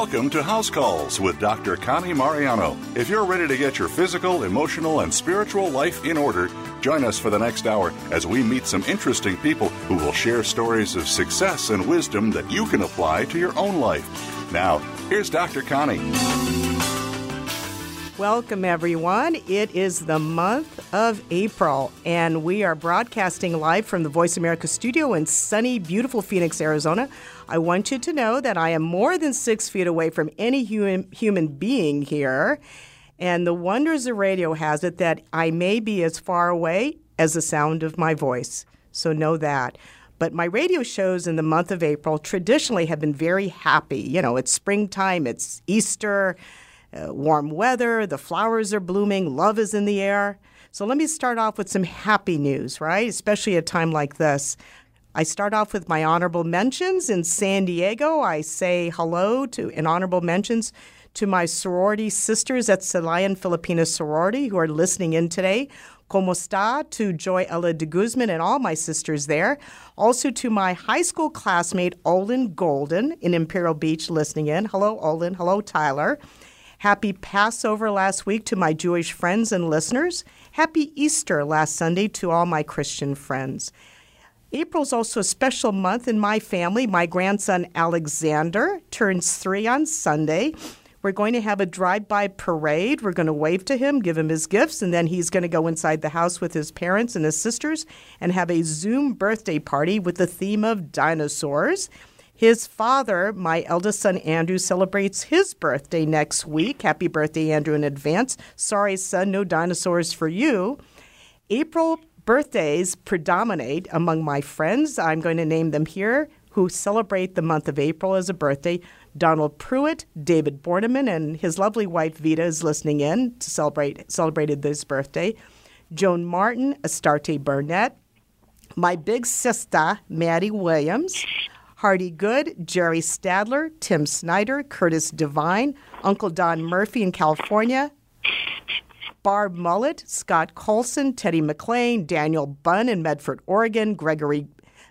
Welcome to House Calls with Dr. Connie Mariano. If you're ready to get your physical, emotional, and spiritual life in order, join us for the next hour as we meet some interesting people who will share stories of success and wisdom that you can apply to your own life. Now, here's Dr. Connie. Welcome, everyone. It is the month of April, and we are broadcasting live from the Voice America studio in sunny, beautiful Phoenix, Arizona. I want you to know that I am more than six feet away from any human, human being here. And the wonders of radio has it that I may be as far away as the sound of my voice. So know that. But my radio shows in the month of April traditionally have been very happy. You know, it's springtime, it's Easter, uh, warm weather, the flowers are blooming, love is in the air. So let me start off with some happy news, right? Especially a time like this. I start off with my honorable mentions in San Diego. I say hello to and honorable mentions to my sorority sisters at Salayan Filipino Sorority who are listening in today. Como esta to Joy Ella de Guzman and all my sisters there. Also to my high school classmate Olin Golden in Imperial Beach listening in. Hello, Olin. Hello, Tyler. Happy Passover last week to my Jewish friends and listeners. Happy Easter last Sunday to all my Christian friends. April's also a special month in my family. My grandson Alexander turns three on Sunday. We're going to have a drive by parade. We're going to wave to him, give him his gifts, and then he's going to go inside the house with his parents and his sisters and have a Zoom birthday party with the theme of dinosaurs. His father, my eldest son Andrew, celebrates his birthday next week. Happy birthday, Andrew, in advance. Sorry, son, no dinosaurs for you. April birthdays predominate among my friends. I'm going to name them here who celebrate the month of April as a birthday. Donald Pruitt, David Borneman, and his lovely wife Vita is listening in to celebrate celebrated this birthday. Joan Martin, Astarte Burnett, my big sister Maddie Williams, Hardy Good, Jerry Stadler, Tim Snyder, Curtis Devine, Uncle Don Murphy in California, Barb Mullet, Scott Colson, Teddy McLean, Daniel Bunn in Medford, Oregon, Gregory,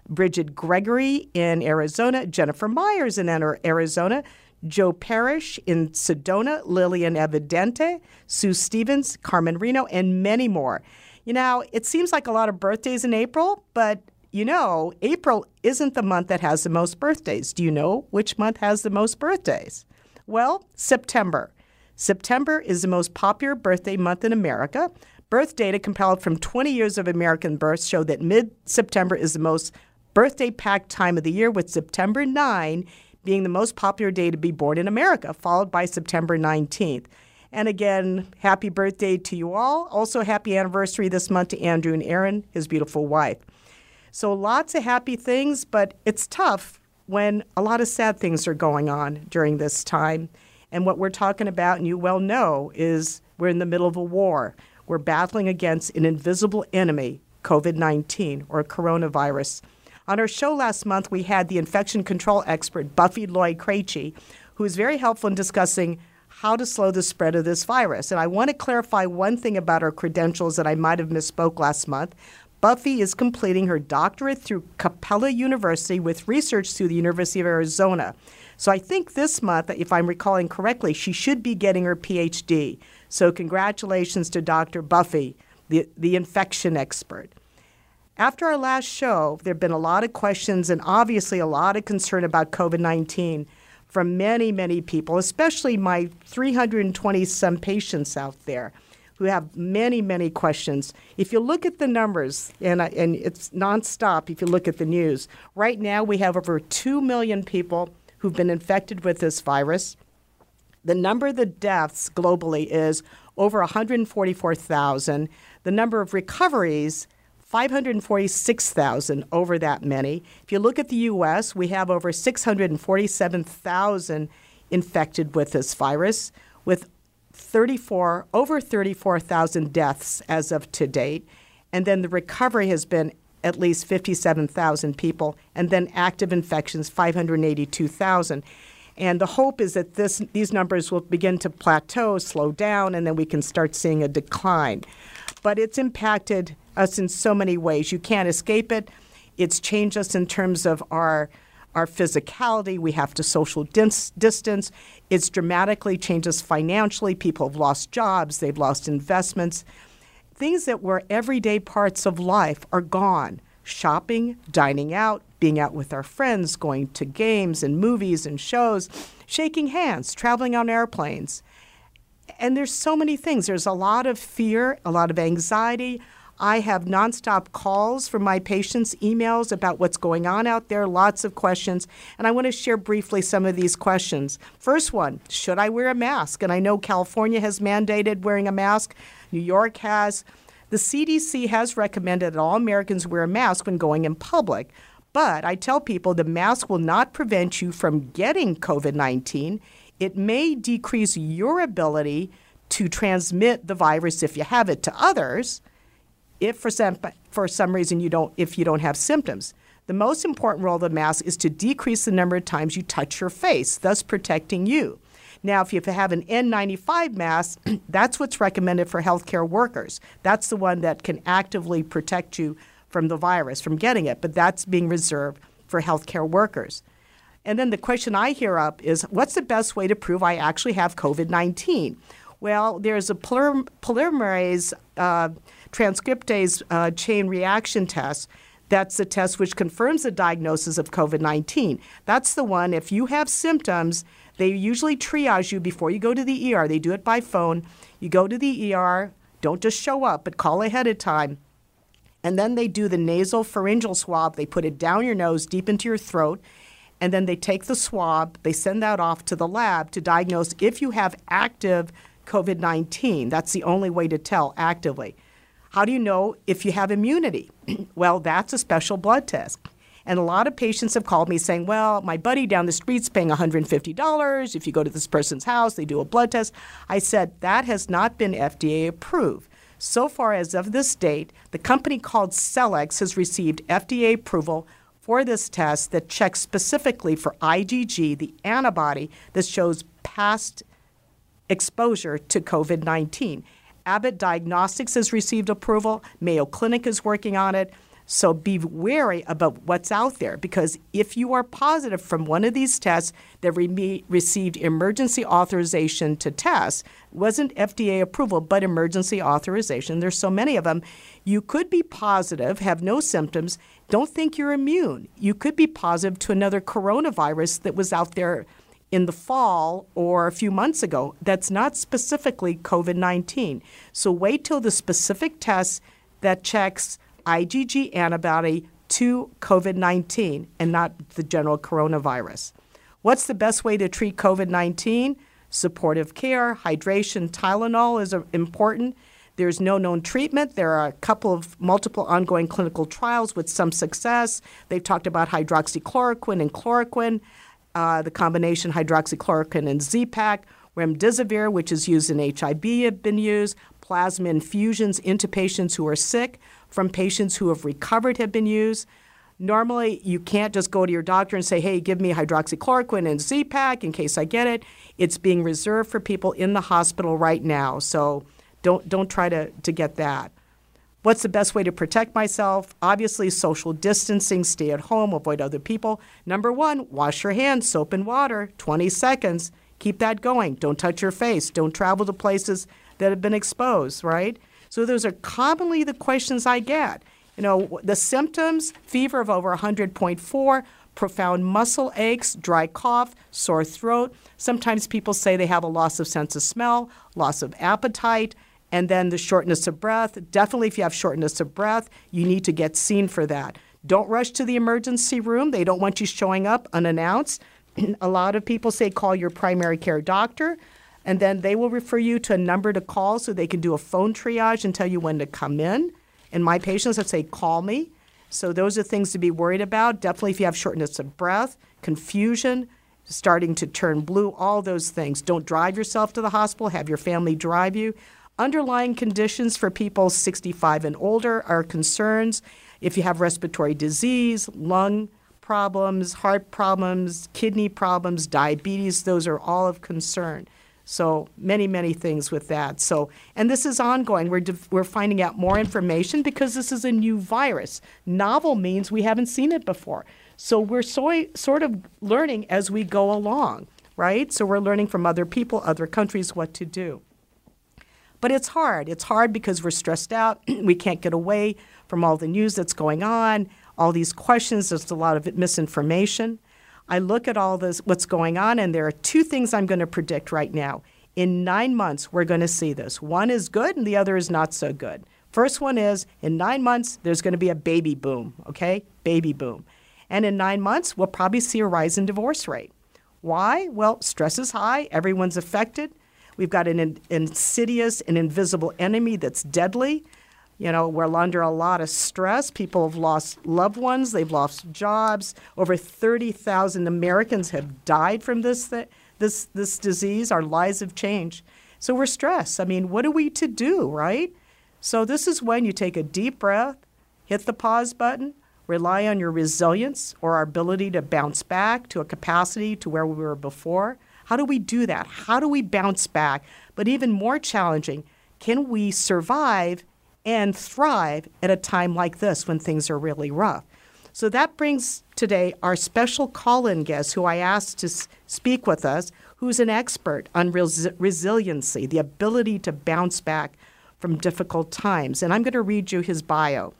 Bridget Gregory in Arizona, Jennifer Myers in Arizona, Joe Parrish in Sedona, Lillian Evidente, Sue Stevens, Carmen Reno, and many more. You know, it seems like a lot of birthdays in April, but you know, April isn't the month that has the most birthdays. Do you know which month has the most birthdays? Well, September. September is the most popular birthday month in America. Birth data compiled from 20 years of American births show that mid September is the most birthday packed time of the year, with September 9 being the most popular day to be born in America, followed by September 19th. And again, happy birthday to you all. Also, happy anniversary this month to Andrew and Erin, his beautiful wife. So, lots of happy things, but it's tough when a lot of sad things are going on during this time. And what we're talking about, and you well know, is we're in the middle of a war. We're battling against an invisible enemy, COVID 19 or coronavirus. On our show last month, we had the infection control expert, Buffy Lloyd Krejci, who was very helpful in discussing how to slow the spread of this virus. And I want to clarify one thing about our credentials that I might have misspoke last month. Buffy is completing her doctorate through Capella University with research through the University of Arizona. So I think this month, if I'm recalling correctly, she should be getting her PhD. So congratulations to Dr. Buffy, the, the infection expert. After our last show, there have been a lot of questions and obviously a lot of concern about COVID 19 from many, many people, especially my 320 some patients out there who have many, many questions. If you look at the numbers, and, and it's nonstop if you look at the news, right now we have over 2 million people who've been infected with this virus. The number of the deaths globally is over 144,000. The number of recoveries, 546,000, over that many. If you look at the U.S., we have over 647,000 infected with this virus, with 34 over 34,000 deaths as of to date. And then the recovery has been at least 57,000 people, and then active infections 582,000. And the hope is that this, these numbers will begin to plateau, slow down, and then we can start seeing a decline. But it's impacted us in so many ways. You can't escape it. It's changed us in terms of our our physicality. We have to social dis- distance. It's dramatically changed us financially. People have lost jobs, they've lost investments. Things that were everyday parts of life are gone. Shopping, dining out, being out with our friends, going to games and movies and shows, shaking hands, traveling on airplanes. And there's so many things. There's a lot of fear, a lot of anxiety, I have nonstop calls from my patients, emails about what's going on out there, lots of questions. And I want to share briefly some of these questions. First one Should I wear a mask? And I know California has mandated wearing a mask, New York has. The CDC has recommended that all Americans wear a mask when going in public. But I tell people the mask will not prevent you from getting COVID 19. It may decrease your ability to transmit the virus if you have it to others if for some, for some reason you don't, if you don't have symptoms. The most important role of the mask is to decrease the number of times you touch your face, thus protecting you. Now, if you have an N95 mask, that's what's recommended for healthcare workers. That's the one that can actively protect you from the virus, from getting it, but that's being reserved for healthcare workers. And then the question I hear up is what's the best way to prove I actually have COVID 19? Well, there's a polymerase uh, transcriptase uh, chain reaction test. That's the test which confirms the diagnosis of COVID 19. That's the one, if you have symptoms, they usually triage you before you go to the ER. They do it by phone. You go to the ER, don't just show up, but call ahead of time. And then they do the nasal pharyngeal swab. They put it down your nose, deep into your throat. And then they take the swab, they send that off to the lab to diagnose if you have active COVID 19. That's the only way to tell actively. How do you know if you have immunity? well, that's a special blood test. And a lot of patients have called me saying, Well, my buddy down the street's paying $150. If you go to this person's house, they do a blood test. I said, That has not been FDA approved. So far as of this date, the company called Cellex has received FDA approval for this test that checks specifically for IgG, the antibody that shows past exposure to COVID 19. Abbott Diagnostics has received approval, Mayo Clinic is working on it. So be wary about what's out there because if you are positive from one of these tests that re- received emergency authorization to test, wasn't FDA approval, but emergency authorization, there's so many of them, you could be positive, have no symptoms, don't think you're immune. You could be positive to another coronavirus that was out there in the fall or a few months ago. That's not specifically COVID 19. So wait till the specific test that checks IgG antibody to COVID 19 and not the general coronavirus. What's the best way to treat COVID 19? Supportive care, hydration, Tylenol is important. There's no known treatment. There are a couple of multiple ongoing clinical trials with some success. They've talked about hydroxychloroquine and chloroquine uh, the combination hydroxychloroquine and Z-Pak, remdesivir, which is used in HIV, have been used. Plasma infusions into patients who are sick from patients who have recovered have been used. Normally, you can't just go to your doctor and say, hey, give me hydroxychloroquine and Z-Pak in case I get it. It's being reserved for people in the hospital right now, so don't, don't try to, to get that. What's the best way to protect myself? Obviously, social distancing, stay at home, avoid other people. Number one, wash your hands, soap and water, 20 seconds. Keep that going. Don't touch your face. Don't travel to places that have been exposed, right? So, those are commonly the questions I get. You know, the symptoms fever of over 100.4, profound muscle aches, dry cough, sore throat. Sometimes people say they have a loss of sense of smell, loss of appetite and then the shortness of breath. Definitely, if you have shortness of breath, you need to get seen for that. Don't rush to the emergency room. They don't want you showing up unannounced. a lot of people say call your primary care doctor, and then they will refer you to a number to call so they can do a phone triage and tell you when to come in. And my patients would say, call me. So those are things to be worried about. Definitely, if you have shortness of breath, confusion, starting to turn blue, all those things. Don't drive yourself to the hospital, have your family drive you. Underlying conditions for people 65 and older are concerns. If you have respiratory disease, lung problems, heart problems, kidney problems, diabetes, those are all of concern. So many, many things with that. So, and this is ongoing. We're, we're finding out more information because this is a new virus. Novel means we haven't seen it before. So we're so, sort of learning as we go along, right? So we're learning from other people, other countries, what to do. But it's hard. It's hard because we're stressed out. we can't get away from all the news that's going on, all these questions. There's a lot of misinformation. I look at all this, what's going on, and there are two things I'm going to predict right now. In nine months, we're going to see this. One is good, and the other is not so good. First one is in nine months, there's going to be a baby boom, okay? Baby boom. And in nine months, we'll probably see a rise in divorce rate. Why? Well, stress is high, everyone's affected. We've got an insidious and invisible enemy that's deadly. You know, we're under a lot of stress. People have lost loved ones, they've lost jobs. Over 30,000 Americans have died from this, th- this, this disease. Our lives have changed. So we're stressed. I mean, what are we to do, right? So this is when you take a deep breath, hit the pause button, rely on your resilience or our ability to bounce back to a capacity to where we were before. How do we do that? How do we bounce back? But even more challenging, can we survive and thrive at a time like this when things are really rough. So that brings today our special call in guest, who I asked to speak with us, who's an expert on res- resiliency, the ability to bounce back from difficult times. And I'm going to read you his bio.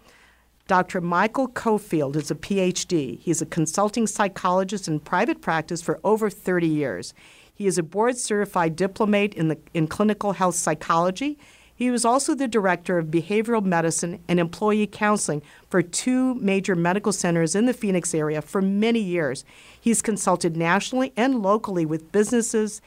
Dr. Michael Cofield is a PhD. He's a consulting psychologist in private practice for over 30 years. He is a board certified diplomate in, the, in clinical health psychology he was also the director of behavioral medicine and employee counseling for two major medical centers in the Phoenix area for many years. He's consulted nationally and locally with businesses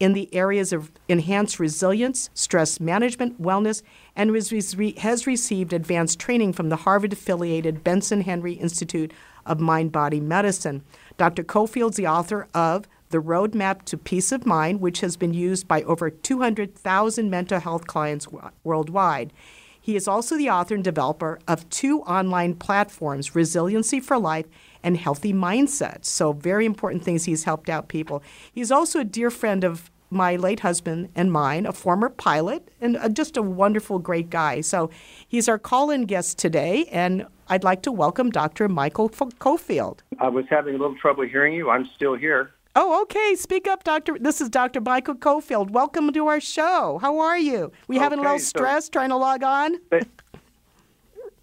in the areas of enhanced resilience, stress management, wellness, and has received advanced training from the Harvard affiliated Benson Henry Institute of Mind Body Medicine. Dr. Cofield's the author of the Roadmap to Peace of Mind, which has been used by over 200,000 mental health clients worldwide. He is also the author and developer of two online platforms, Resiliency for Life and Healthy Mindsets. So, very important things he's helped out people. He's also a dear friend of my late husband and mine, a former pilot, and uh, just a wonderful, great guy. So, he's our call in guest today, and I'd like to welcome Dr. Michael Cofield. I was having a little trouble hearing you. I'm still here. Oh, okay. Speak up, Doctor. This is Dr. Michael Cofield. Welcome to our show. How are you? We having okay, a little stress so, trying to log on?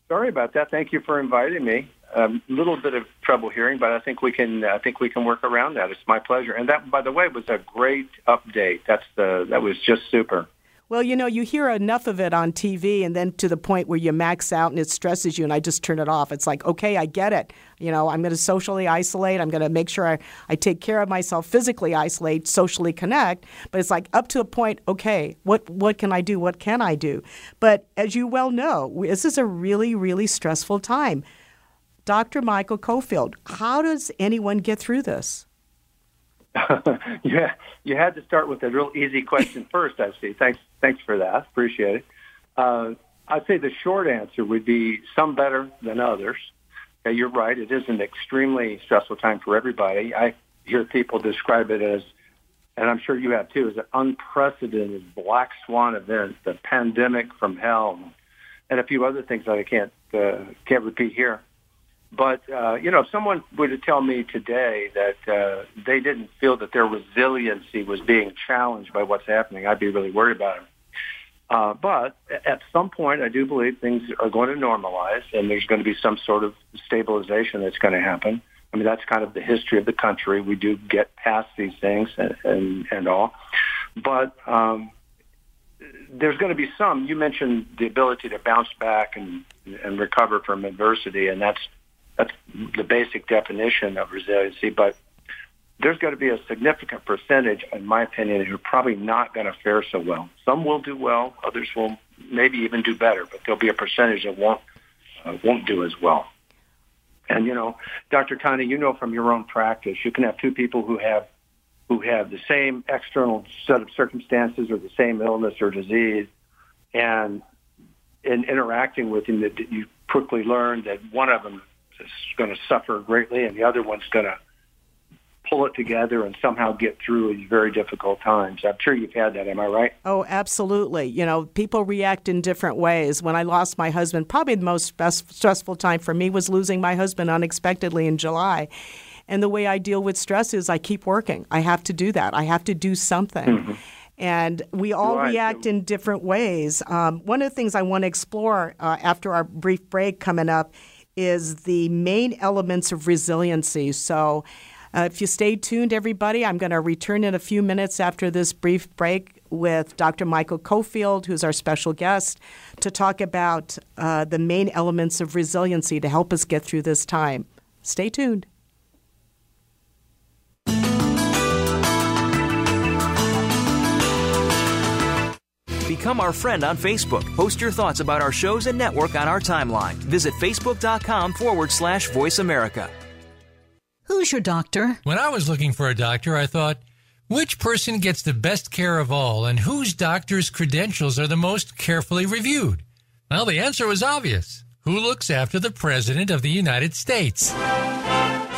sorry about that. Thank you for inviting me. A um, little bit of trouble hearing, but I think we can. I think we can work around that. It's my pleasure. And that, by the way, was a great update. That's the. That was just super. Well, you know, you hear enough of it on TV and then to the point where you max out and it stresses you and I just turn it off. It's like, okay, I get it. You know, I'm going to socially isolate. I'm going to make sure I, I take care of myself, physically isolate, socially connect. But it's like up to a point, okay, what, what can I do? What can I do? But as you well know, this is a really, really stressful time. Dr. Michael Cofield, how does anyone get through this? yeah, you had to start with a real easy question first. I see. Thanks, thanks for that. Appreciate it. Uh, I'd say the short answer would be some better than others. Okay, you're right. It is an extremely stressful time for everybody. I hear people describe it as, and I'm sure you have too, as an unprecedented black swan event, the pandemic from hell, and a few other things that I can't uh, can't repeat here. But uh, you know, if someone were to tell me today that uh, they didn't feel that their resiliency was being challenged by what's happening, I'd be really worried about it. Uh, but at some point, I do believe things are going to normalize, and there's going to be some sort of stabilization that's going to happen. I mean, that's kind of the history of the country. We do get past these things and and, and all, but um, there's going to be some. You mentioned the ability to bounce back and and recover from adversity, and that's that's the basic definition of resiliency. But there's going to be a significant percentage, in my opinion, who are probably not going to fare so well. Some will do well, others will maybe even do better, but there'll be a percentage that won't uh, won't do as well. And you know, Dr. Connie, you know from your own practice, you can have two people who have who have the same external set of circumstances or the same illness or disease, and in interacting with them, that you quickly learn that one of them is going to suffer greatly, and the other one's going to pull it together and somehow get through these very difficult times. I'm sure you've had that. Am I right? Oh, absolutely. You know, people react in different ways. When I lost my husband, probably the most stressful time for me was losing my husband unexpectedly in July. And the way I deal with stress is I keep working. I have to do that. I have to do something. Mm-hmm. And we all right. react in different ways. Um, one of the things I want to explore uh, after our brief break coming up is the main elements of resiliency. So, uh, if you stay tuned, everybody, I'm going to return in a few minutes after this brief break with Dr. Michael Cofield, who's our special guest, to talk about uh, the main elements of resiliency to help us get through this time. Stay tuned. Become our friend on Facebook. Post your thoughts about our shows and network on our timeline. Visit facebook.com forward slash voice America. Who's your doctor? When I was looking for a doctor, I thought, which person gets the best care of all and whose doctor's credentials are the most carefully reviewed? Well, the answer was obvious. Who looks after the President of the United States?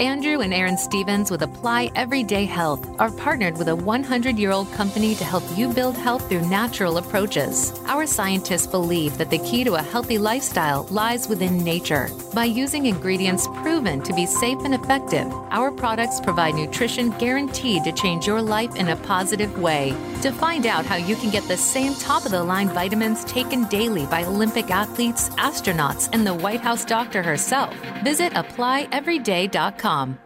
Andrew and Erin Stevens with Apply Everyday Health are partnered with a 100 year old company to help you build health through natural approaches. Our scientists believe that the key to a healthy lifestyle lies within nature. By using ingredients proven to be safe and effective, our products provide nutrition guaranteed to change your life in a positive way. To find out how you can get the same top of the line vitamins taken daily by Olympic athletes, astronauts, and the White House doctor herself, visit applyeveryday.com com.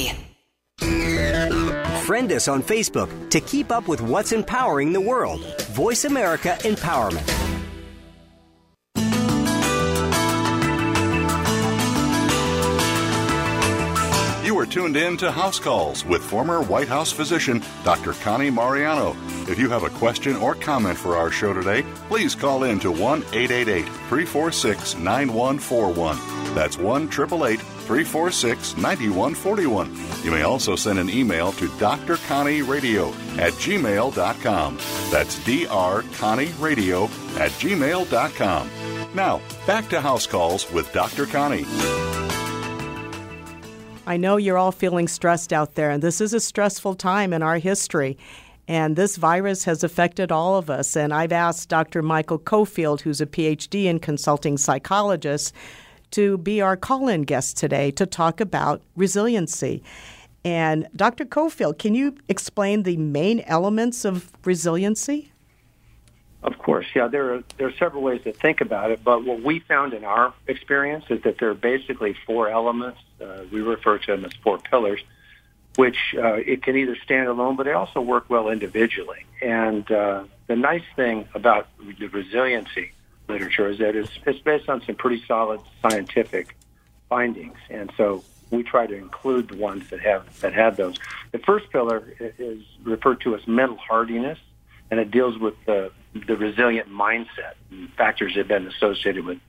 Friend us on Facebook to keep up with what's empowering the world. Voice America Empowerment. You are tuned in to House Calls with former White House physician Dr. Connie Mariano. If you have a question or comment for our show today, please call in to 1 888 346 9141. That's 1 888 346 9141. You may also send an email to Dr. Connie Radio at gmail.com. That's Dr. Connie Radio at gmail.com. Now, back to House Calls with Dr. Connie. I know you're all feeling stressed out there, and this is a stressful time in our history. And this virus has affected all of us. And I've asked Dr. Michael Cofield, who's a PhD in consulting psychologist, to be our call in guest today to talk about resiliency. And Dr. Cofield, can you explain the main elements of resiliency? Of course, yeah. There are there are several ways to think about it, but what we found in our experience is that there are basically four elements. Uh, we refer to them as four pillars, which uh, it can either stand alone, but they also work well individually. And uh, the nice thing about the resiliency literature is that it's, it's based on some pretty solid scientific findings, and so we try to include the ones that have that have those. The first pillar is referred to as mental hardiness, and it deals with the the resilient mindset and factors that have been associated with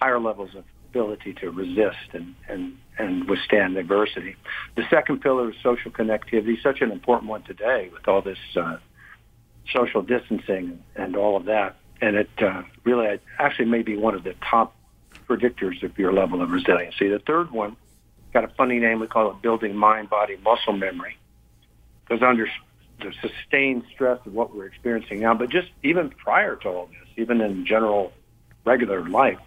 higher levels of ability to resist and, and, and withstand adversity. The second pillar is social connectivity, such an important one today with all this uh, social distancing and all of that and it uh, really actually may be one of the top predictors of your level of resiliency. The third one got a funny name. We call it building mind, body, muscle memory. Because under the sustained stress of what we're experiencing now, but just even prior to all this, even in general regular life,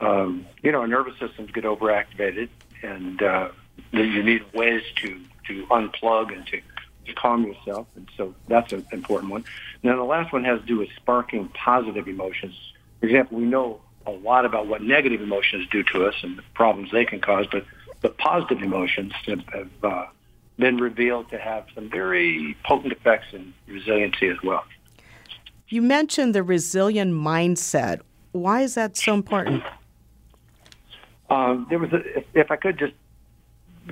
um, you know, our nervous systems get overactivated, and uh, you need ways to to unplug and to, to calm yourself, and so that's an important one. And then the last one has to do with sparking positive emotions. For example, we know a lot about what negative emotions do to us and the problems they can cause, but the positive emotions have, have uh, been revealed to have some very potent effects in resiliency as well. You mentioned the resilient mindset. Why is that so important? Um, there was, a, if, if I could just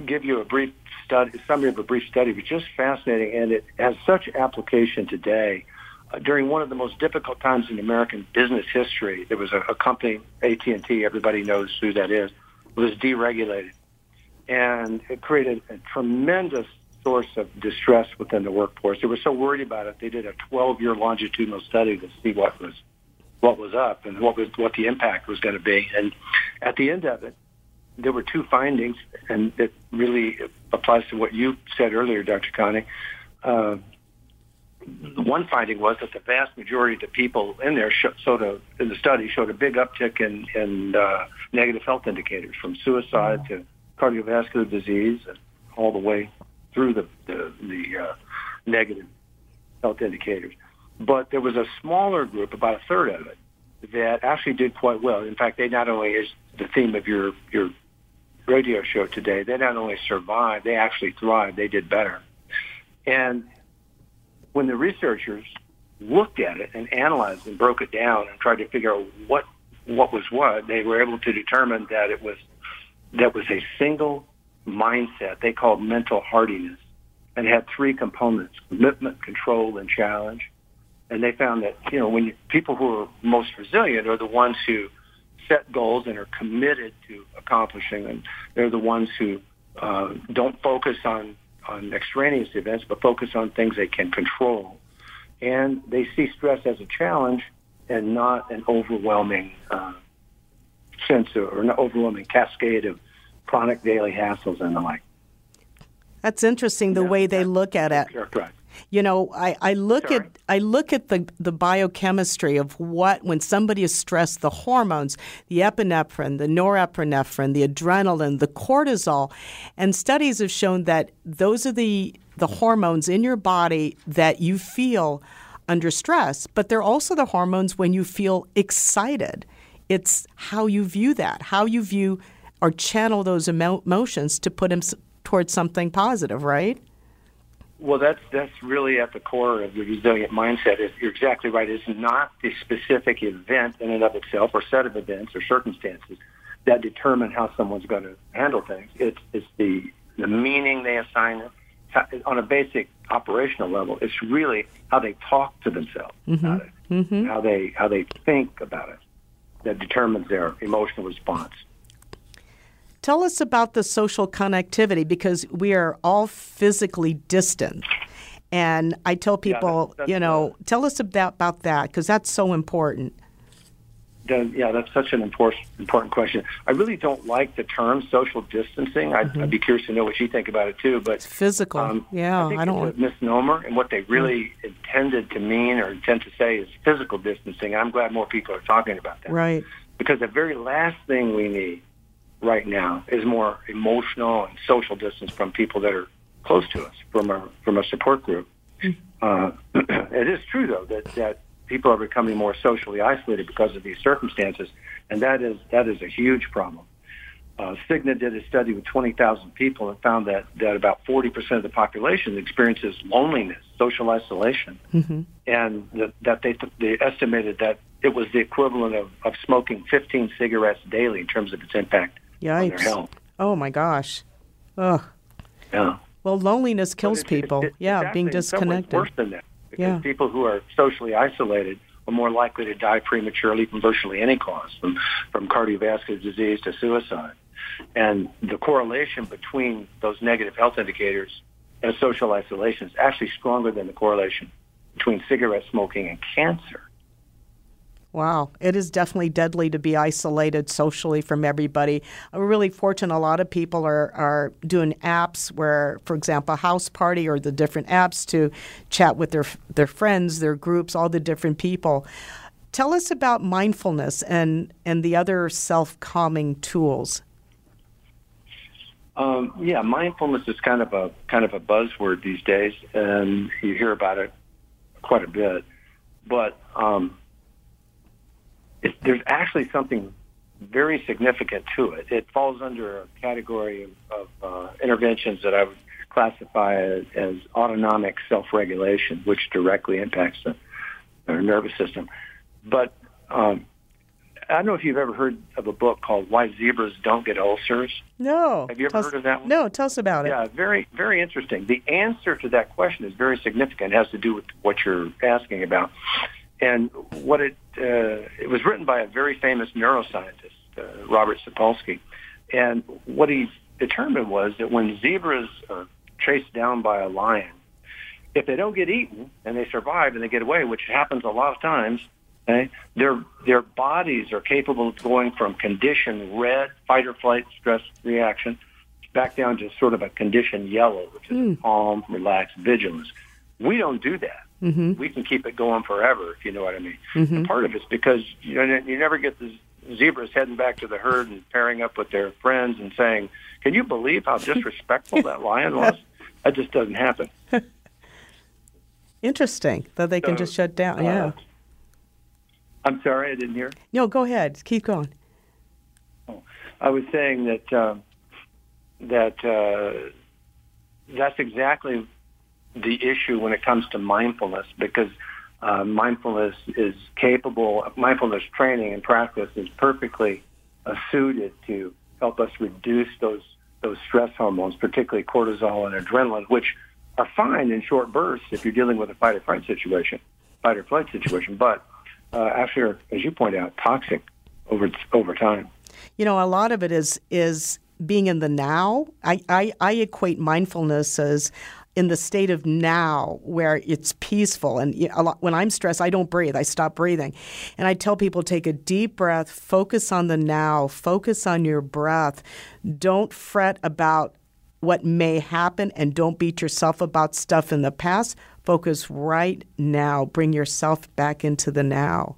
give you a brief study, summary of a brief study, was just fascinating, and it has such application today. Uh, during one of the most difficult times in American business history, there was a, a company, AT&T, everybody knows who that is, was deregulated. And it created a tremendous source of distress within the workforce. They were so worried about it, they did a 12-year longitudinal study to see what was what was up and what was what the impact was going to be. And at the end of it, there were two findings, and it really applies to what you said earlier, Dr. Connie. Uh, one finding was that the vast majority of the people in there sh- showed a, in the study showed a big uptick in, in uh, negative health indicators, from suicide to cardiovascular disease, and all the way through the the, the uh, negative health indicators. But there was a smaller group, about a third of it, that actually did quite well. In fact, they not only is the theme of your your radio show today, they not only survived, they actually thrived. They did better. And when the researchers looked at it and analyzed and broke it down and tried to figure out what what was what, they were able to determine that it was that was a single mindset they called mental hardiness and had three components commitment, control, and challenge. And they found that, you know, when you, people who are most resilient are the ones who set goals and are committed to accomplishing them. They're the ones who uh, don't focus on, on extraneous events, but focus on things they can control. And they see stress as a challenge and not an overwhelming uh, sense of, or an overwhelming cascade of chronic daily hassles and the like. That's interesting the yeah, way they look at it. Correct. You know, I, I look at I look at the, the biochemistry of what when somebody is stressed, the hormones, the epinephrine, the norepinephrine, the adrenaline, the cortisol, and studies have shown that those are the the hormones in your body that you feel under stress, but they're also the hormones when you feel excited. It's how you view that, how you view or channel those emotions to put them towards something positive, right? Well, that's that's really at the core of the resilient mindset. Is you're exactly right. It's not the specific event in and of itself, or set of events or circumstances that determine how someone's going to handle things. It's it's the the meaning they assign it on a basic operational level. It's really how they talk to themselves mm-hmm. about it, mm-hmm. how they how they think about it, that determines their emotional response. Tell us about the social connectivity because we are all physically distant. And I tell people, yeah, you know, tell us about, about that because that's so important. yeah, that's such an important important question. I really don't like the term social distancing. I'd, mm-hmm. I'd be curious to know what you think about it too. But it's physical, um, yeah, I, I don't. It's a misnomer, and what they really mm-hmm. intended to mean or intend to say is physical distancing. I'm glad more people are talking about that. Right. Because the very last thing we need right now is more emotional and social distance from people that are close to us, from a from a support group. Mm-hmm. Uh, it is true though that that people are becoming more socially isolated because of these circumstances, and that is that is a huge problem. Uh, Cigna did a study with 20,000 people and found that, that about 40% of the population experiences loneliness, social isolation, mm-hmm. and that, that they, they estimated that it was the equivalent of, of smoking 15 cigarettes daily in terms of its impact Yikes. Oh my gosh. Ugh. Yeah. Well, loneliness kills people. It, yeah, being disconnected. worse than that. Because yeah. people who are socially isolated are more likely to die prematurely from virtually any cause, from, from cardiovascular disease to suicide. And the correlation between those negative health indicators and social isolation is actually stronger than the correlation between cigarette smoking and cancer. Wow, it is definitely deadly to be isolated socially from everybody. We're really fortunate. A lot of people are, are doing apps where, for example, house party or the different apps to chat with their their friends, their groups, all the different people. Tell us about mindfulness and, and the other self calming tools. Um, yeah, mindfulness is kind of a kind of a buzzword these days, and you hear about it quite a bit. But um, it, there's actually something very significant to it. It falls under a category of, of uh, interventions that I would classify as, as autonomic self-regulation, which directly impacts the, nervous system. But um, I don't know if you've ever heard of a book called Why Zebras Don't Get Ulcers. No. Have you ever tell heard of that one? No, tell us about it. Yeah, very, very interesting. The answer to that question is very significant. It has to do with what you're asking about. And what it, uh, it was written by a very famous neuroscientist, uh, Robert Sapolsky. And what he determined was that when zebras are chased down by a lion, if they don't get eaten and they survive and they get away, which happens a lot of times, Okay? Their their bodies are capable of going from condition red, fight or flight stress reaction, back down to sort of a condition yellow, which is Mm. calm, relaxed vigilance. We don't do that. Mm-hmm. We can keep it going forever, if you know what I mean. Mhm. And part of it's because you know, you never get the zebras heading back to the herd and pairing up with their friends and saying, "Can you believe how disrespectful that lion was?" That just doesn't happen. Interesting that they can just shut down. uh, yeah. I'm sorry, I didn't hear. No, go ahead. Keep going. I was saying that uh, that uh, that's exactly the issue when it comes to mindfulness because uh, mindfulness is capable. Mindfulness training and practice is perfectly uh, suited to help us reduce those those stress hormones, particularly cortisol and adrenaline, which are fine in short bursts if you're dealing with a fight or flight situation, fight or flight situation, but uh, after, as you point out, toxic over over time. You know, a lot of it is is being in the now. I, I, I equate mindfulness as in the state of now where it's peaceful. And lot, when I'm stressed, I don't breathe. I stop breathing. And I tell people take a deep breath, focus on the now, focus on your breath. Don't fret about what may happen and don't beat yourself about stuff in the past. Focus right now. Bring yourself back into the now.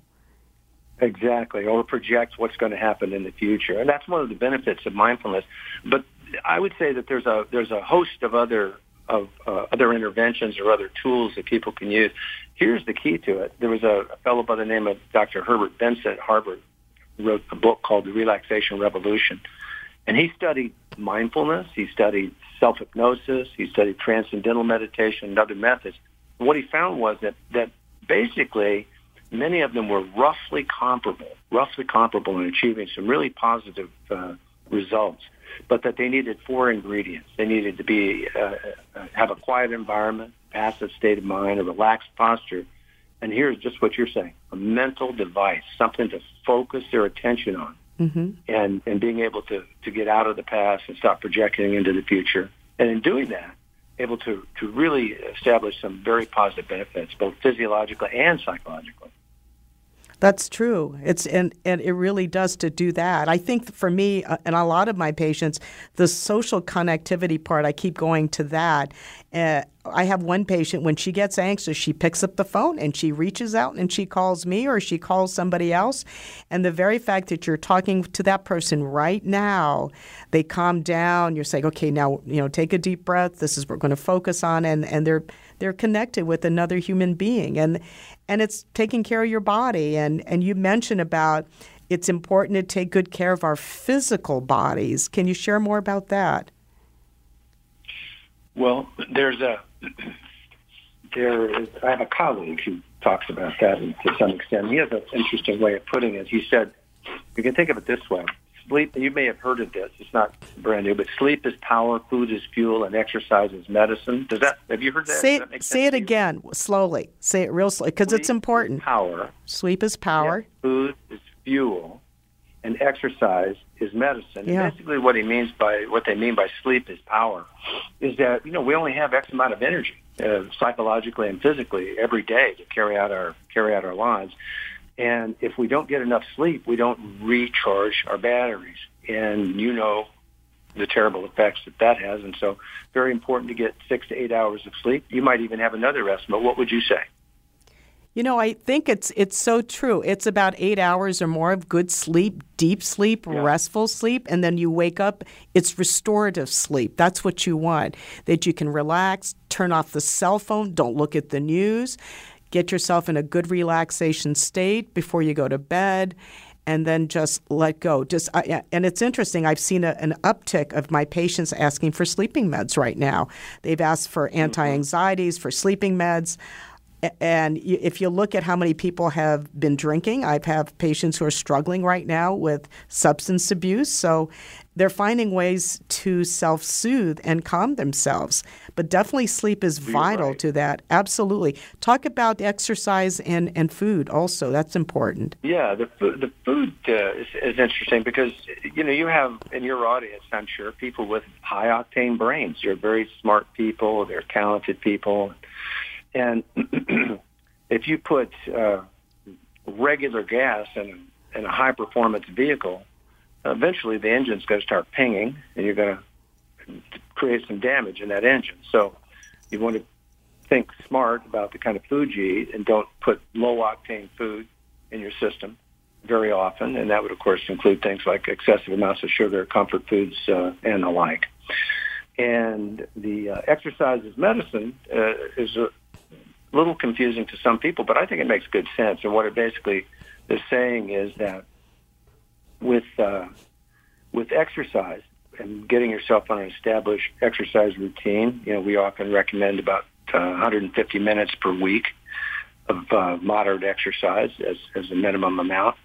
Exactly, or project what's going to happen in the future, and that's one of the benefits of mindfulness. But I would say that there's a there's a host of other of uh, other interventions or other tools that people can use. Here's the key to it. There was a, a fellow by the name of Dr. Herbert Benson at Harvard wrote a book called The Relaxation Revolution, and he studied mindfulness, he studied self hypnosis, he studied transcendental meditation and other methods. What he found was that that basically many of them were roughly comparable, roughly comparable in achieving some really positive uh, results, but that they needed four ingredients. They needed to be uh, uh, have a quiet environment, passive state of mind, a relaxed posture, and here's just what you're saying: a mental device, something to focus their attention on, Mm-hmm. and and being able to to get out of the past and stop projecting into the future, and in doing that. Able to, to really establish some very positive benefits, both physiologically and psychologically. That's true. It's and and it really does to do that. I think for me uh, and a lot of my patients, the social connectivity part, I keep going to that. Uh, I have one patient when she gets anxious, she picks up the phone and she reaches out and she calls me or she calls somebody else, and the very fact that you're talking to that person right now, they calm down. You're saying, okay, now you know, take a deep breath. This is what we're going to focus on, and and they're they're connected with another human being, and and it's taking care of your body. And and you mentioned about it's important to take good care of our physical bodies. Can you share more about that? Well, there's a there is. I have a colleague who talks about that to some extent. He has an interesting way of putting it. He said, "You can think of it this way: sleep. You may have heard of this. It's not brand new, but sleep is power, food is fuel, and exercise is medicine. Does that? Have you heard that? Say that say it again slowly. Say it real slow because it's important. Power, Sleep is power. food is fuel, and exercise is medicine. Yeah. basically, what he means by what they mean by sleep is power is that you know we only have X amount of energy, uh, psychologically and physically, every day to carry out our carry out our lives. And if we don't get enough sleep, we don't recharge our batteries. And you know the terrible effects that that has. And so very important to get six to eight hours of sleep. You might even have another rest, but what would you say? You know, I think it's it's so true. It's about eight hours or more of good sleep, deep sleep, yeah. restful sleep, and then you wake up. It's restorative sleep. That's what you want. That you can relax, turn off the cell phone, don't look at the news, get yourself in a good relaxation state before you go to bed, and then just let go. Just uh, and it's interesting. I've seen a, an uptick of my patients asking for sleeping meds right now. They've asked for mm-hmm. anti-anxieties, for sleeping meds. And if you look at how many people have been drinking, I have patients who are struggling right now with substance abuse. So they're finding ways to self soothe and calm themselves. But definitely sleep is vital right. to that. Absolutely. Talk about exercise and, and food also. That's important. Yeah, the food, the food uh, is, is interesting because, you know, you have in your audience, I'm sure, people with high octane brains. You're very smart people, they're talented people and if you put uh, regular gas in, in a high performance vehicle, eventually the engine's going to start pinging and you're going to create some damage in that engine. So you want to think smart about the kind of food you eat and don't put low octane food in your system very often. And that would, of course, include things like excessive amounts of sugar, comfort foods, uh, and the like. And the uh, exercise as medicine uh, is a little confusing to some people, but I think it makes good sense. And what it basically is saying is that with uh, with exercise and getting yourself on an established exercise routine, you know, we often recommend about uh, 150 minutes per week of uh, moderate exercise as, as a minimum amount.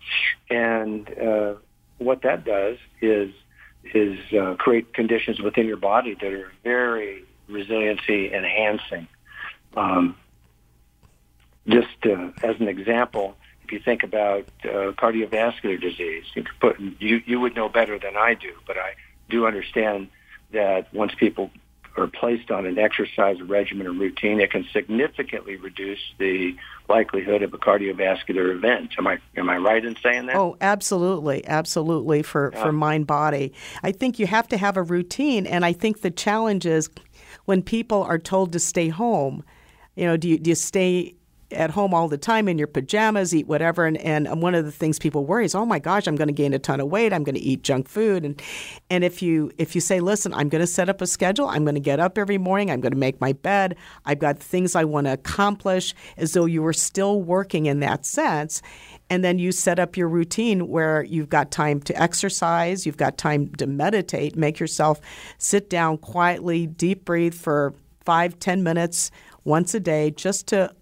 And uh, what that does is is uh, create conditions within your body that are very resiliency enhancing. Um, just uh, as an example, if you think about uh, cardiovascular disease, you could put you you would know better than I do, but I do understand that once people are placed on an exercise regimen or routine, it can significantly reduce the likelihood of a cardiovascular event. Am I am I right in saying that? Oh, absolutely, absolutely for yeah. for mind body. I think you have to have a routine, and I think the challenge is when people are told to stay home. You know, do you, do you stay at home all the time in your pajamas, eat whatever. And, and um, one of the things people worry is, oh my gosh, I'm going to gain a ton of weight. I'm going to eat junk food. And and if you if you say, listen, I'm going to set up a schedule. I'm going to get up every morning. I'm going to make my bed. I've got things I want to accomplish, as though you were still working in that sense. And then you set up your routine where you've got time to exercise, you've got time to meditate, make yourself sit down quietly, deep breathe for five, ten minutes once a day just to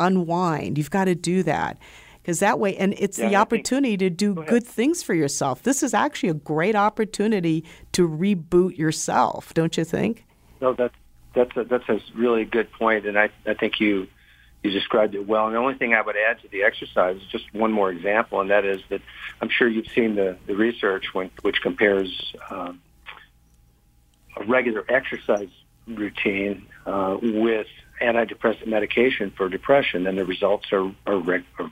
unwind. You've got to do that because that way, and it's yeah, the opportunity think, to do go good things for yourself. This is actually a great opportunity to reboot yourself, don't you think? No, that's that's a, that's a really good point, and I I think you you described it well. And the only thing I would add to the exercise is just one more example, and that is that I'm sure you've seen the the research when, which compares um, a regular exercise routine uh, with antidepressant medication for depression, and the results are are, reg- are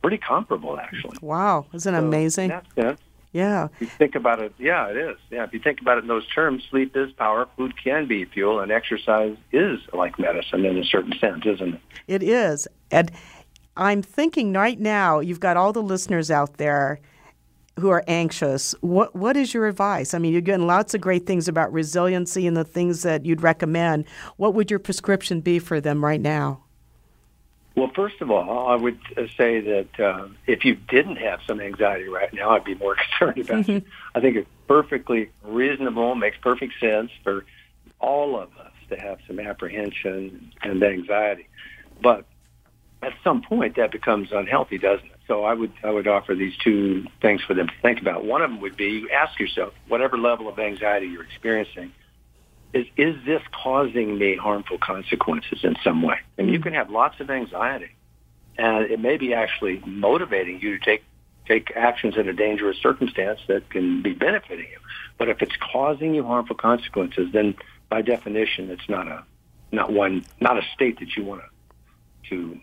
pretty comparable, actually. Wow, isn't so amazing? That's yeah. If you think about it, yeah, it is. Yeah, if you think about it in those terms, sleep is power, food can be fuel, and exercise is like medicine in a certain sense, isn't it? It is. And I'm thinking right now, you've got all the listeners out there who are anxious, what what is your advice? I mean, you're getting lots of great things about resiliency and the things that you'd recommend. What would your prescription be for them right now? Well, first of all, I would say that uh, if you didn't have some anxiety right now, I'd be more concerned about it. I think it's perfectly reasonable, makes perfect sense for all of us to have some apprehension and anxiety. But at some point, that becomes unhealthy, doesn't it? So I would I would offer these two things for them to think about. One of them would be you ask yourself, whatever level of anxiety you're experiencing, is is this causing me harmful consequences in some way? And you mm-hmm. can have lots of anxiety, and it may be actually motivating you to take take actions in a dangerous circumstance that can be benefiting you. But if it's causing you harmful consequences, then by definition, it's not a not one not a state that you want to to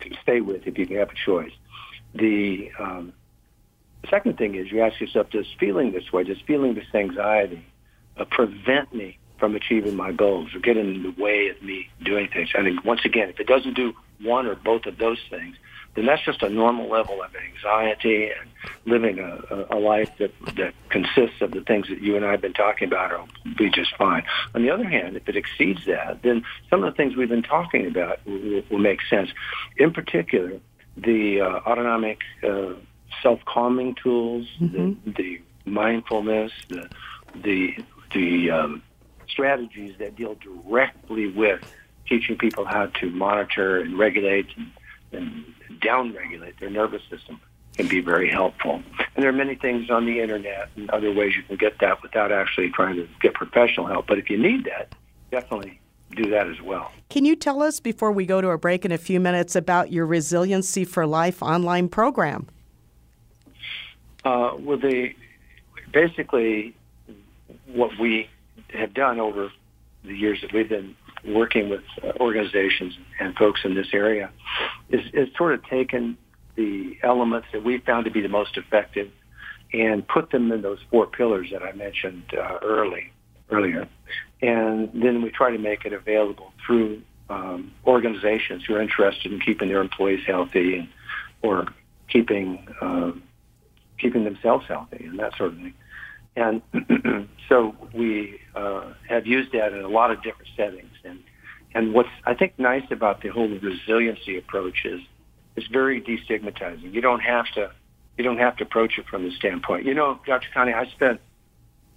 to stay with if you can have a choice. The um, second thing is you ask yourself, does feeling this way, does feeling this anxiety uh, prevent me from achieving my goals or get in the way of me doing things? I mean, once again, if it doesn't do one or both of those things, then that's just a normal level of anxiety and living a, a life that, that consists of the things that you and I have been talking about will be just fine. On the other hand, if it exceeds that, then some of the things we've been talking about will, will make sense. In particular, the uh, autonomic uh, self-calming tools, mm-hmm. the, the mindfulness, the the the um, strategies that deal directly with teaching people how to monitor and regulate and, and down-regulate their nervous system can be very helpful. And there are many things on the internet and other ways you can get that without actually trying to get professional help. But if you need that, definitely do that as well. Can you tell us before we go to a break in a few minutes about your Resiliency for Life online program? Uh, well, the basically what we have done over the years that we've been working with uh, organizations and folks in this area is, is sort of taken the elements that we found to be the most effective and put them in those four pillars that I mentioned uh, early earlier. And then we try to make it available through um, organizations who are interested in keeping their employees healthy and, or keeping um, keeping themselves healthy and that sort of thing. And so we uh, have used that in a lot of different settings. And and what's I think nice about the whole resiliency approach is it's very destigmatizing. You don't have to you don't have to approach it from the standpoint. You know, Dr. Connie, I spent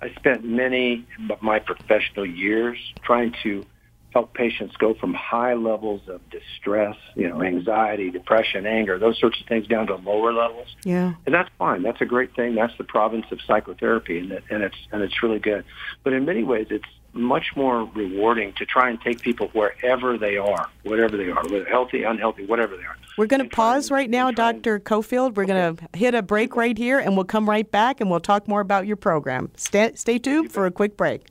I spent many of my professional years trying to help patients go from high levels of distress, you know, anxiety, depression, anger, those sorts of things down to lower levels. Yeah. And that's fine. That's a great thing. That's the province of psychotherapy and, it, and it's and it's really good. But in many ways it's much more rewarding to try and take people wherever they are, whatever they are, whether healthy, unhealthy, whatever they are. We're going to pause right now, Dr. Cofield. We're okay. going to hit a break right here, and we'll come right back and we'll talk more about your program. Stay, stay tuned for a quick break.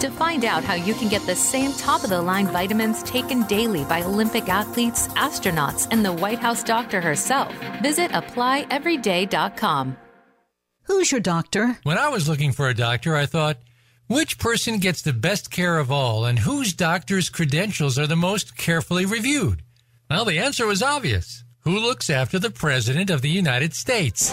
To find out how you can get the same top of the line vitamins taken daily by Olympic athletes, astronauts, and the White House doctor herself, visit applyeveryday.com. Who's your doctor? When I was looking for a doctor, I thought, which person gets the best care of all and whose doctor's credentials are the most carefully reviewed? Well, the answer was obvious. Who looks after the President of the United States?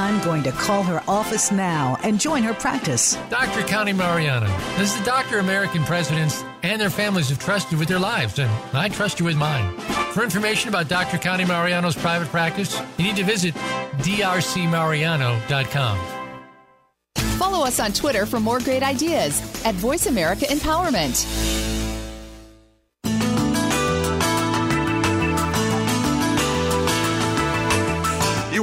I'm going to call her office now and join her practice. Dr. Connie Mariano is the doctor American presidents and their families have trusted with their lives, and I trust you with mine. For information about Dr. Connie Mariano's private practice, you need to visit drcmariano.com. Follow us on Twitter for more great ideas at Voice America Empowerment.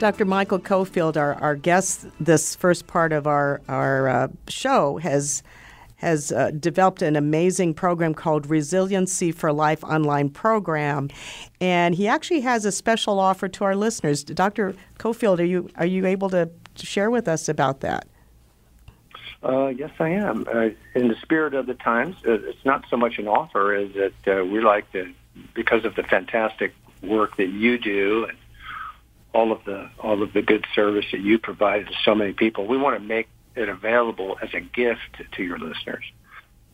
Dr. Michael Cofield, our, our guest this first part of our, our uh, show, has has uh, developed an amazing program called Resiliency for Life online program, and he actually has a special offer to our listeners. Dr. Cofield, are you are you able to share with us about that? Uh, yes, I am. Uh, in the spirit of the times, uh, it's not so much an offer as that uh, we like to, because of the fantastic work that you do and all of the all of the good service that you provide to so many people. We want to make it available as a gift to your listeners,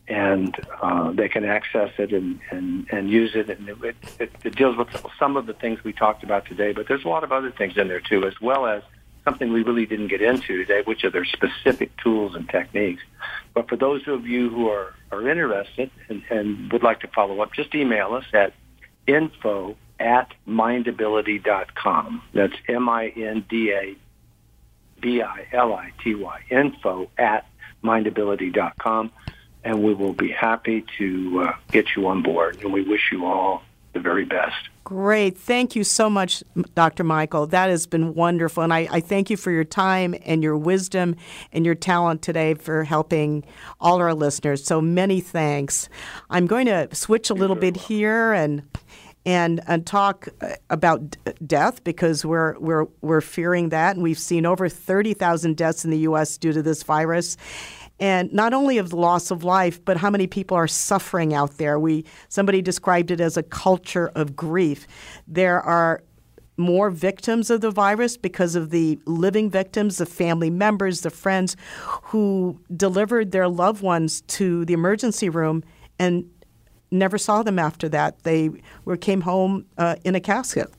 and uh, they can access it and, and, and use it. And it, it, it deals with some of the things we talked about today, but there's a lot of other things in there too, as well as something we really didn't get into today, which are their specific tools and techniques. But for those of you who are, are interested and, and would like to follow up, just email us at info at mindability.com. That's M-I-N-D-A B-I-L-I-T-Y, info at mindability.com. And we will be happy to uh, get you on board. And we wish you all the very best. Great. Thank you so much, Dr. Michael. That has been wonderful. And I, I, thank you for your time and your wisdom and your talent today for helping all our listeners. So many thanks. I'm going to switch a little bit here and and and talk uh, about death because we're we're we're fearing that, and we've seen over thirty thousand deaths in the U.S. due to this virus. And not only of the loss of life, but how many people are suffering out there. We somebody described it as a culture of grief. There are more victims of the virus because of the living victims, the family members, the friends who delivered their loved ones to the emergency room and never saw them after that. They were came home uh, in a casket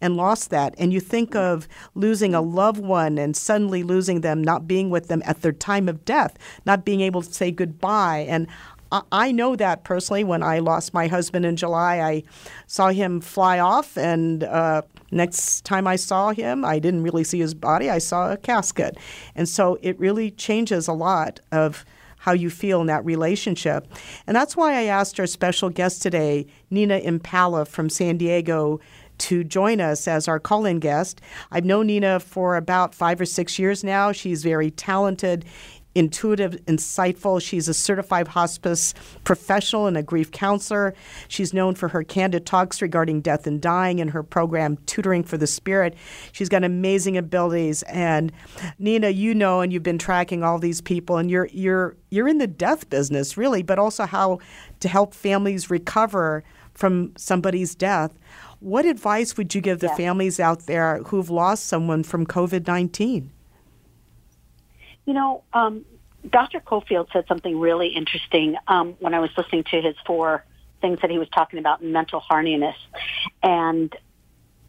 and lost that. And you think of losing a loved one and suddenly losing them, not being with them at their time of death, not being able to say goodbye. And I know that personally. When I lost my husband in July, I saw him fly off, and uh, next time I saw him, I didn't really see his body. I saw a casket, and so it really changes a lot of how you feel in that relationship. And that's why I asked our special guest today, Nina Impala from San Diego, to join us as our call in guest. I've known Nina for about five or six years now. She's very talented intuitive, insightful. She's a certified hospice professional and a grief counselor. She's known for her candid talks regarding death and dying and her program Tutoring for the Spirit. She's got amazing abilities. And Nina, you know, and you've been tracking all these people, and you're you're you're in the death business, really, but also how to help families recover from somebody's death. What advice would you give the families out there who've lost someone from COVID 19? You know, um, Dr. Cofield said something really interesting um, when I was listening to his four things that he was talking about in mental hardiness, and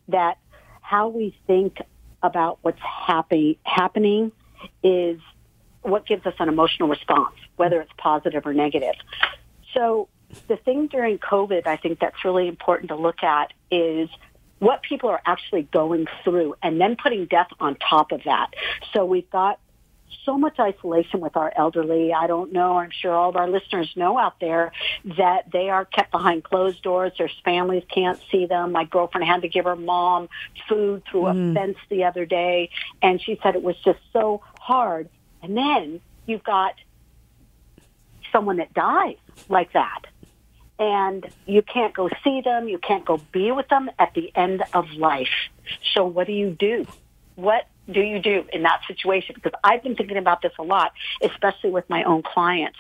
that how we think about what's happy, happening is what gives us an emotional response, whether it's positive or negative. So the thing during COVID, I think that's really important to look at is what people are actually going through and then putting death on top of that. So we've got so much isolation with our elderly. I don't know. I'm sure all of our listeners know out there that they are kept behind closed doors. Their families can't see them. My girlfriend had to give her mom food through mm. a fence the other day, and she said it was just so hard. And then you've got someone that dies like that. And you can't go see them. You can't go be with them at the end of life. So what do you do? What do you do in that situation? Because I've been thinking about this a lot, especially with my own clients.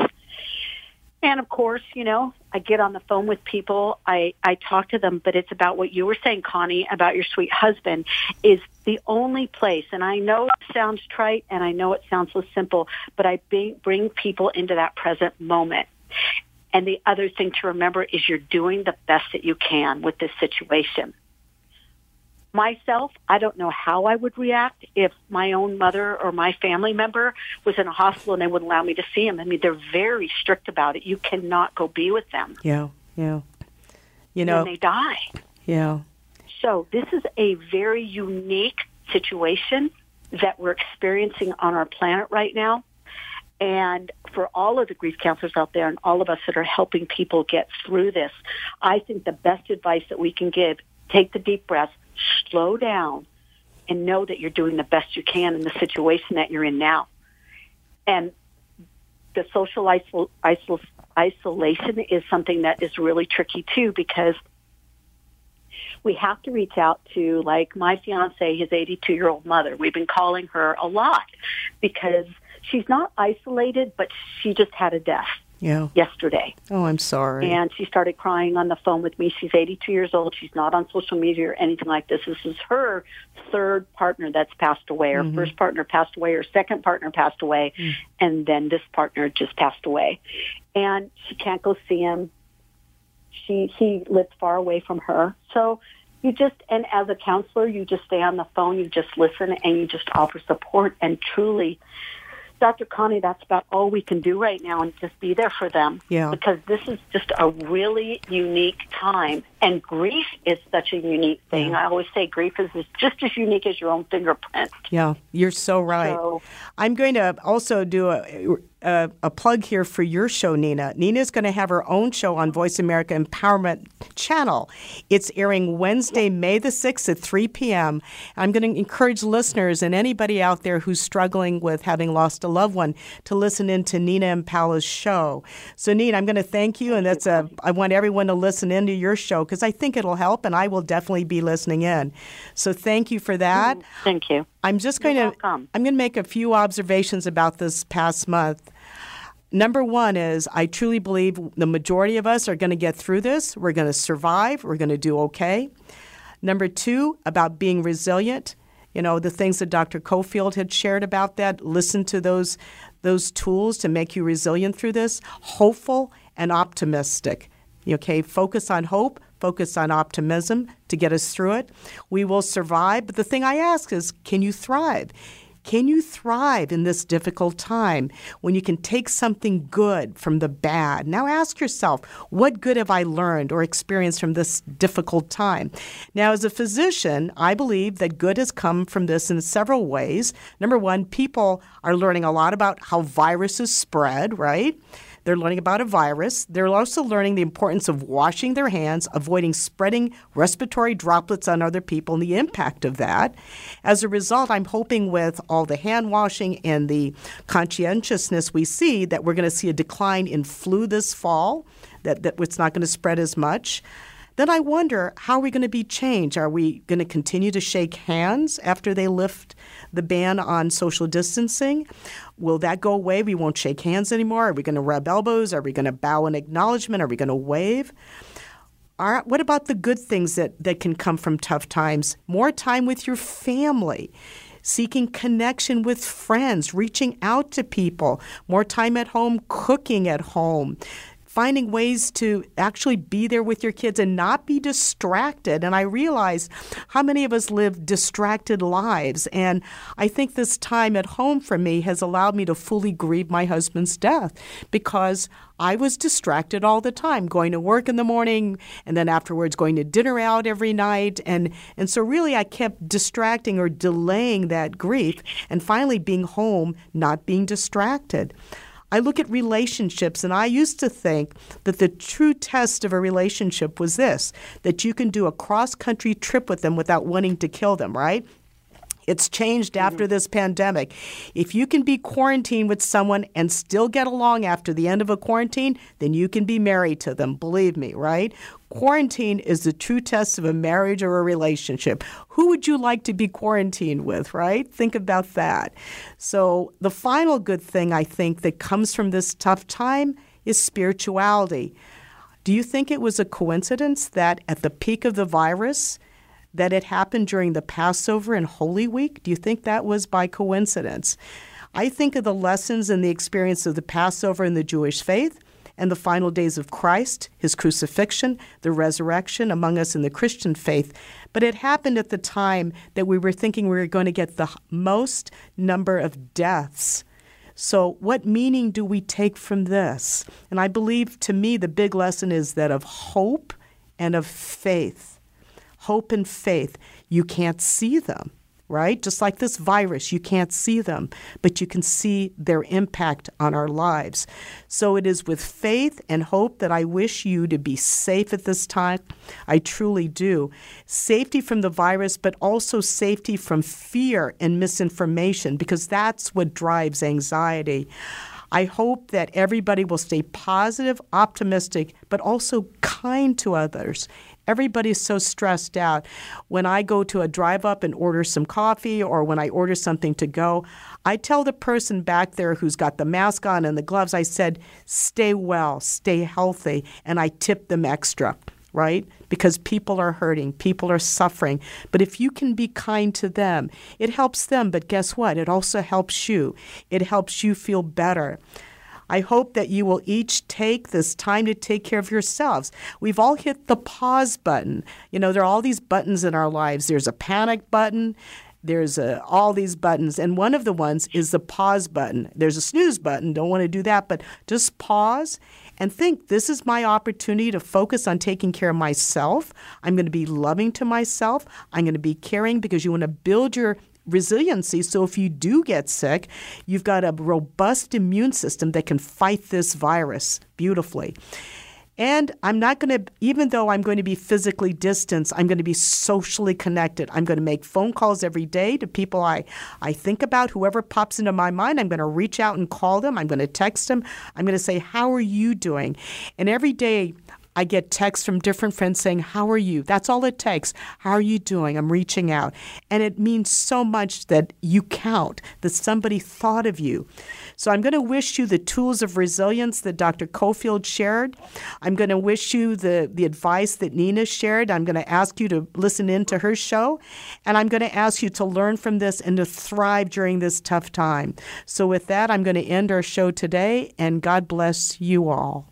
And of course, you know, I get on the phone with people, I, I talk to them, but it's about what you were saying, Connie, about your sweet husband is the only place. And I know it sounds trite and I know it sounds so simple, but I bring people into that present moment. And the other thing to remember is you're doing the best that you can with this situation myself, I don't know how I would react if my own mother or my family member was in a hospital and they wouldn't allow me to see them. I mean, they're very strict about it. You cannot go be with them. Yeah, yeah. You know, when they die. Yeah. So this is a very unique situation that we're experiencing on our planet right now. And for all of the grief counselors out there and all of us that are helping people get through this, I think the best advice that we can give, take the deep breath, slow down, and know that you're doing the best you can in the situation that you're in now. And the social isol- isol- isolation is something that is really tricky too because we have to reach out to like my fiance, his 82 year old mother. We've been calling her a lot because she's not isolated, but she just had a death Yeah. yesterday. Oh, I'm sorry. And she started crying on the phone with me. She's 82 years old. She's not on social media or anything like this. This is her third partner that's passed away. Her Mhm. first partner passed away. Her second partner passed away. Mm. And then this partner just passed away. And she can't go see him. She, he lives far away from her. So you just, and as a counselor, you just stay on the phone, you just listen and you just offer support and truly, Dr. Connie, that's about all we can do right now and just be there for them. Yeah. Because this is just a really unique time. And grief is such a unique thing. I always say grief is is just as unique as your own fingerprint. Yeah, you're so right. So- I'm going to also do a, a, a plug here for your show, Nina. Nina is going to have her own show on Voice America Empowerment Channel. It's airing Wednesday, May the 6th at 3 p.m. I'm going to encourage listeners and anybody out there who's struggling with having lost a loved one to listen in to Nina Impala's show. So, Nina, I'm going to thank you, and that's a. I want everyone to listen into your show because I think it'll help, and I will definitely be listening in. So, thank you for that. Thank you. I'm just going to I'm going to make a few observations about this past month. Number one is I truly believe the majority of us are going to get through this. We're going to survive. We're going to do okay. Number two, about being resilient. You know, the things that Dr. Cofield had shared about that. Listen to those those tools to make you resilient through this. Hopeful and optimistic. Okay, focus on hope, focus on optimism to get us through it. We will survive. But the thing I ask is, can you thrive? Can you thrive in this difficult time when you can take something good from the bad? Now ask yourself, what good have I learned or experienced from this difficult time? Now, as a physician, I believe that good has come from this in several ways. Number one, people are learning a lot about how viruses spread, right? They're learning about a virus. They're also learning the importance of washing their hands, avoiding spreading respiratory droplets on other people, and the impact of that. As a result, I'm hoping with all the hand washing and the conscientiousness we see that we're going to see a decline in flu this fall, that, that it's not going to spread as much. Then I wonder how are we going to be changed? Are we going to continue to shake hands after they lift the ban on social distancing? Will that go away? We won't shake hands anymore. Are we going to rub elbows? Are we going to bow in acknowledgement? Are we going to wave? What about the good things that, that can come from tough times? More time with your family, seeking connection with friends, reaching out to people, more time at home, cooking at home, finding ways to actually be there with your kids and not be distracted. And I realize how many of us live distracted lives. And I think this time at home for me has allowed me to fully grieve my husband's death because I was distracted all the time, going to work in the morning and then afterwards going to dinner out every night. And, and so, really, I kept distracting or delaying that grief and finally being home, not being distracted. I look at relationships, and I used to think that the true test of a relationship was this that you can do a cross country trip with them without wanting to kill them, right? It's changed mm-hmm. after this pandemic. If you can be quarantined with someone and still get along after the end of a quarantine, then you can be married to them. Believe me, right? Quarantine is the true test of a marriage or a relationship. Who would you like to be quarantined with, right? Think about that. So, the final good thing I think that comes from this tough time is spirituality. Do you think it was a coincidence that at the peak of the virus, that it happened during the Passover and Holy Week? Do you think that was by coincidence? I think of the lessons and the experience of the Passover in the Jewish faith and the final days of Christ, his crucifixion, the resurrection among us in the Christian faith. But it happened at the time that we were thinking we were going to get the most number of deaths. So, what meaning do we take from this? And I believe to me the big lesson is that of hope and of faith hope and faith. You can't see them, right? Just like this virus, you can't see them, but you can see their impact on our lives. So it is with faith and hope that I wish you to be safe at this time. I truly do. Safety from the virus, but also safety from fear and misinformation, because that's what drives anxiety. I hope that everybody will stay positive, optimistic, but also kind to others Everybody's so stressed out. When I go to a drive up and order some coffee or when I order something to go, I tell the person back there who's got the mask on and the gloves, I said, stay well, stay healthy, and I tip them extra right? Because people are hurting, people are suffering. But if you can be kind to them, it helps them. But guess what? It also helps you. It helps you feel better. I hope that you will each take this time to take care of yourselves. We've all hit the pause button. You know, there are all these buttons in our lives. There's a panic button, there's a, all these buttons, and one of the ones is the pause button. There's a snooze button, don't want to do that, but just pause and think this is my opportunity to focus on taking care of myself. I'm going to be loving to myself. I'm going to be caring because you want to build your resiliency. So if you do get sick, you've got a robust immune system that can fight this virus beautifully. And I'm not going to, even though I'm going to be physically distanced, I'm going to be socially connected. I'm going to make phone calls every day to people I, I think about. Whoever pops into my mind, I'm going to reach out and call them. I'm going to text them. I'm going to say, How are you doing? And every day, I get texts from different friends saying, How are you? That's all it takes. How are you doing? I'm reaching out. And it means so much that you count, that somebody thought of you. So I'm going to wish you the tools of resilience that Dr. Cofield shared. I'm going to wish you the, the advice that Nina shared. I'm going to ask you to listen in to her show. And I'm going to ask you to learn from this and to thrive during this tough time. So with that, I'm going to end our show today, and God bless you all.